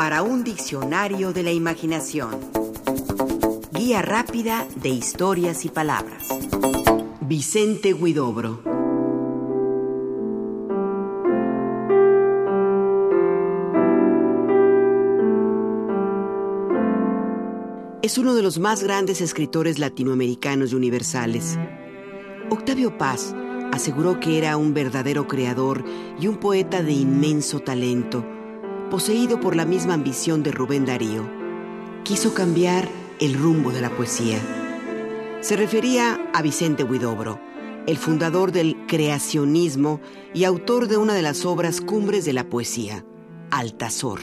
para un diccionario de la imaginación. Guía rápida de historias y palabras. Vicente Guidobro. Es uno de los más grandes escritores latinoamericanos y universales. Octavio Paz aseguró que era un verdadero creador y un poeta de inmenso talento, poseído por la misma ambición de Rubén Darío. Quiso cambiar el rumbo de la poesía. Se refería a Vicente Huidobro, el fundador del creacionismo y autor de una de las obras cumbres de la poesía, Altazor.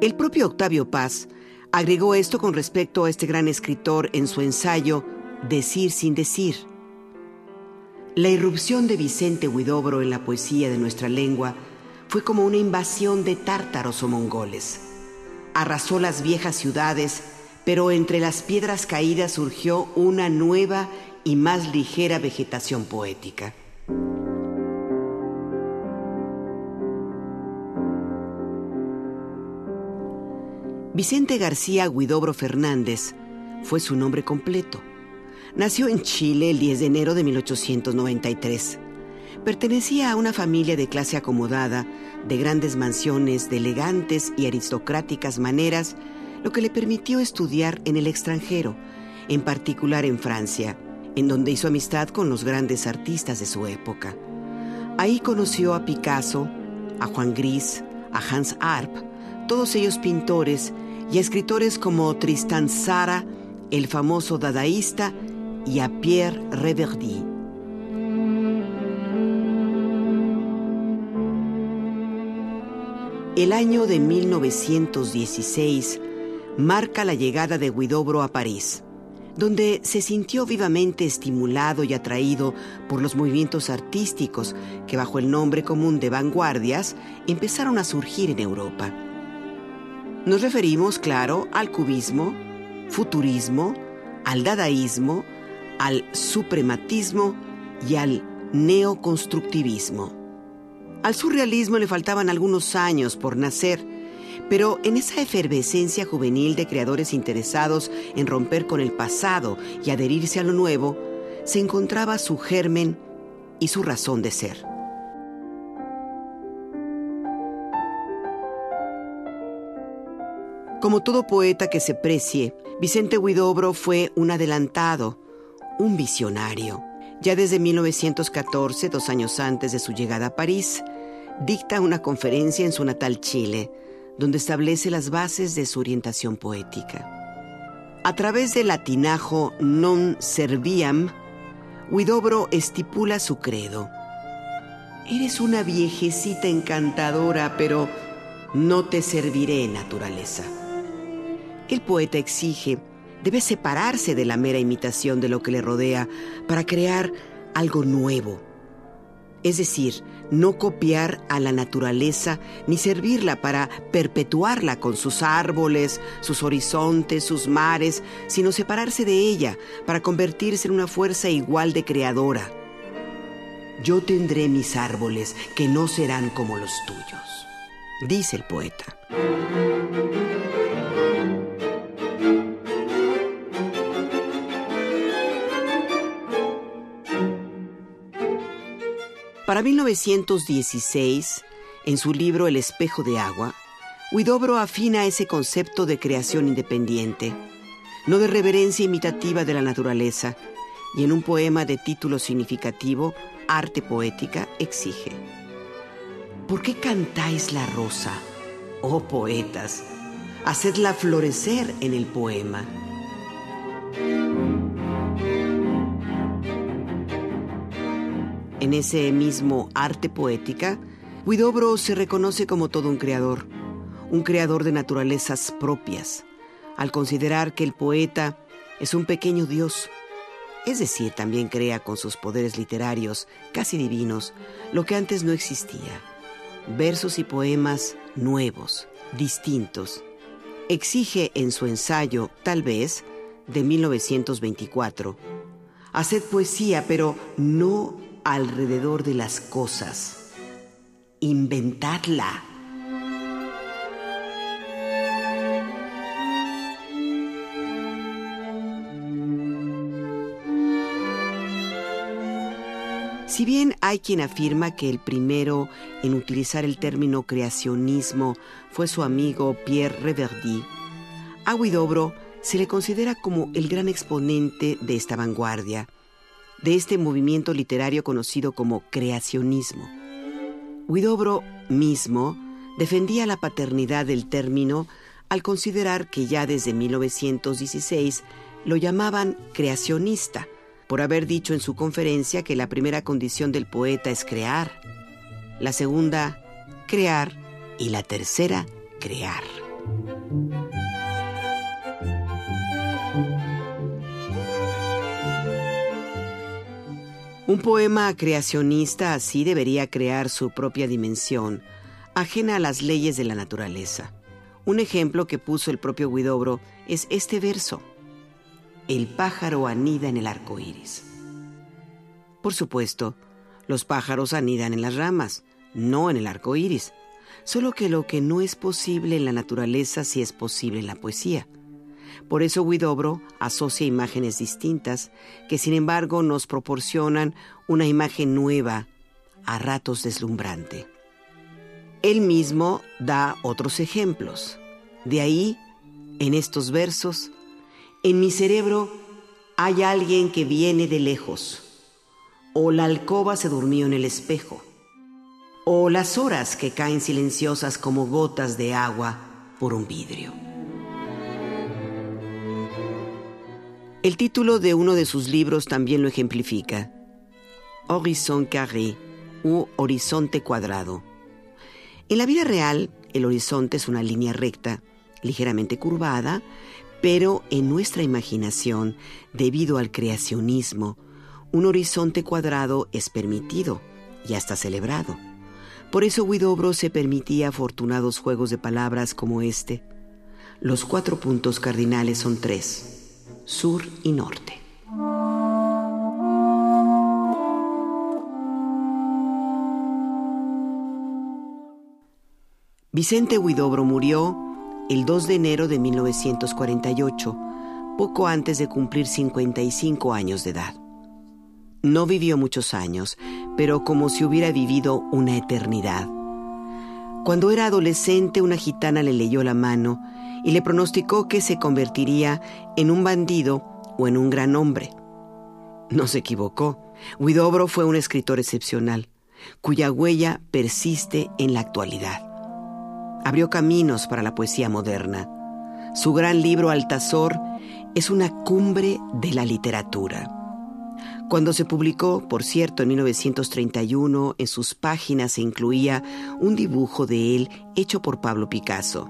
El propio Octavio Paz agregó esto con respecto a este gran escritor en su ensayo Decir sin decir, la irrupción de Vicente Huidobro en la poesía de nuestra lengua fue como una invasión de tártaros o mongoles. Arrasó las viejas ciudades, pero entre las piedras caídas surgió una nueva y más ligera vegetación poética. Vicente García Huidobro Fernández fue su nombre completo. Nació en Chile el 10 de enero de 1893. Pertenecía a una familia de clase acomodada, de grandes mansiones, de elegantes y aristocráticas maneras, lo que le permitió estudiar en el extranjero, en particular en Francia, en donde hizo amistad con los grandes artistas de su época. Ahí conoció a Picasso, a Juan Gris, a Hans Arp, todos ellos pintores y escritores como Tristan Tzara, el famoso dadaísta, y a Pierre Reverdy. El año de 1916 marca la llegada de Guidobro a París, donde se sintió vivamente estimulado y atraído por los movimientos artísticos que bajo el nombre común de vanguardias empezaron a surgir en Europa. Nos referimos, claro, al cubismo, futurismo, al dadaísmo, al suprematismo y al neoconstructivismo. Al surrealismo le faltaban algunos años por nacer, pero en esa efervescencia juvenil de creadores interesados en romper con el pasado y adherirse a lo nuevo, se encontraba su germen y su razón de ser. Como todo poeta que se precie, Vicente Huidobro fue un adelantado, un visionario. Ya desde 1914, dos años antes de su llegada a París, dicta una conferencia en su natal Chile, donde establece las bases de su orientación poética. A través del latinajo non serviam, Huidobro estipula su credo. Eres una viejecita encantadora, pero no te serviré, naturaleza. El poeta exige debe separarse de la mera imitación de lo que le rodea para crear algo nuevo. Es decir, no copiar a la naturaleza ni servirla para perpetuarla con sus árboles, sus horizontes, sus mares, sino separarse de ella para convertirse en una fuerza igual de creadora. Yo tendré mis árboles que no serán como los tuyos, dice el poeta. Para 1916, en su libro El espejo de agua, Huidobro afina ese concepto de creación independiente, no de reverencia imitativa de la naturaleza, y en un poema de título significativo, Arte Poética, exige, ¿por qué cantáis la rosa, oh poetas? Hacedla florecer en el poema. En ese mismo arte poética, Huidobro se reconoce como todo un creador, un creador de naturalezas propias, al considerar que el poeta es un pequeño dios, es decir, también crea con sus poderes literarios casi divinos lo que antes no existía, versos y poemas nuevos, distintos. Exige en su ensayo, tal vez, de 1924, haced poesía, pero no alrededor de las cosas. Inventadla. Si bien hay quien afirma que el primero en utilizar el término creacionismo fue su amigo Pierre Reverdy, a Huidobro se le considera como el gran exponente de esta vanguardia de este movimiento literario conocido como creacionismo. Huidobro mismo defendía la paternidad del término al considerar que ya desde 1916 lo llamaban creacionista, por haber dicho en su conferencia que la primera condición del poeta es crear, la segunda, crear, y la tercera, crear. Un poema creacionista así debería crear su propia dimensión, ajena a las leyes de la naturaleza. Un ejemplo que puso el propio Guidobro es este verso el pájaro anida en el arco iris. Por supuesto, los pájaros anidan en las ramas, no en el arco iris. Solo que lo que no es posible en la naturaleza sí es posible en la poesía. Por eso Guidobro asocia imágenes distintas que sin embargo nos proporcionan una imagen nueva, a ratos deslumbrante. Él mismo da otros ejemplos. De ahí, en estos versos, en mi cerebro hay alguien que viene de lejos, o la alcoba se durmió en el espejo, o las horas que caen silenciosas como gotas de agua por un vidrio. El título de uno de sus libros también lo ejemplifica. Horizon carré u horizonte cuadrado. En la vida real, el horizonte es una línea recta, ligeramente curvada, pero en nuestra imaginación, debido al creacionismo, un horizonte cuadrado es permitido y hasta celebrado. Por eso Guidobro se permitía afortunados juegos de palabras como este. Los cuatro puntos cardinales son tres, sur y norte. Vicente Huidobro murió el 2 de enero de 1948, poco antes de cumplir 55 años de edad. No vivió muchos años, pero como si hubiera vivido una eternidad. Cuando era adolescente, una gitana le leyó la mano y le pronosticó que se convertiría en un bandido o en un gran hombre. No se equivocó. Huidobro fue un escritor excepcional, cuya huella persiste en la actualidad abrió caminos para la poesía moderna. Su gran libro Altazor es una cumbre de la literatura. Cuando se publicó, por cierto, en 1931, en sus páginas se incluía un dibujo de él hecho por Pablo Picasso,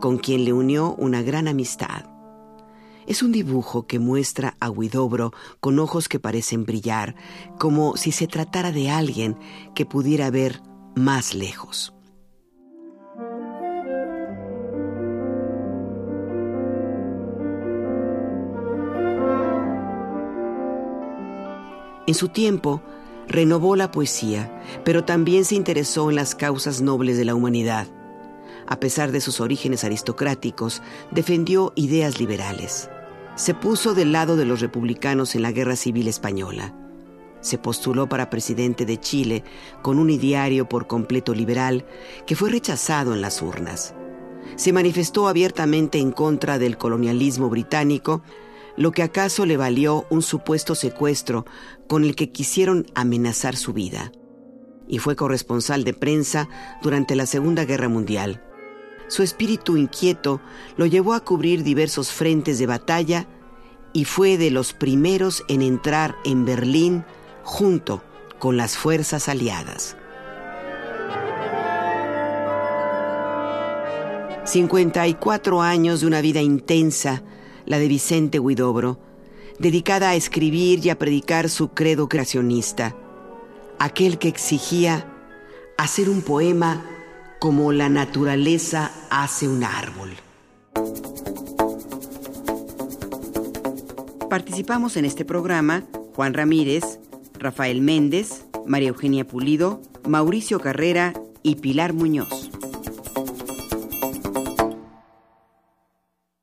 con quien le unió una gran amistad. Es un dibujo que muestra a Huidobro con ojos que parecen brillar, como si se tratara de alguien que pudiera ver más lejos. En su tiempo, renovó la poesía, pero también se interesó en las causas nobles de la humanidad. A pesar de sus orígenes aristocráticos, defendió ideas liberales. Se puso del lado de los republicanos en la Guerra Civil Española. Se postuló para presidente de Chile con un ideario por completo liberal que fue rechazado en las urnas. Se manifestó abiertamente en contra del colonialismo británico, lo que acaso le valió un supuesto secuestro con el que quisieron amenazar su vida. Y fue corresponsal de prensa durante la Segunda Guerra Mundial. Su espíritu inquieto lo llevó a cubrir diversos frentes de batalla y fue de los primeros en entrar en Berlín junto con las fuerzas aliadas. 54 años de una vida intensa la de Vicente Huidobro, dedicada a escribir y a predicar su credo creacionista, aquel que exigía hacer un poema como la naturaleza hace un árbol. Participamos en este programa Juan Ramírez, Rafael Méndez, María Eugenia Pulido, Mauricio Carrera y Pilar Muñoz.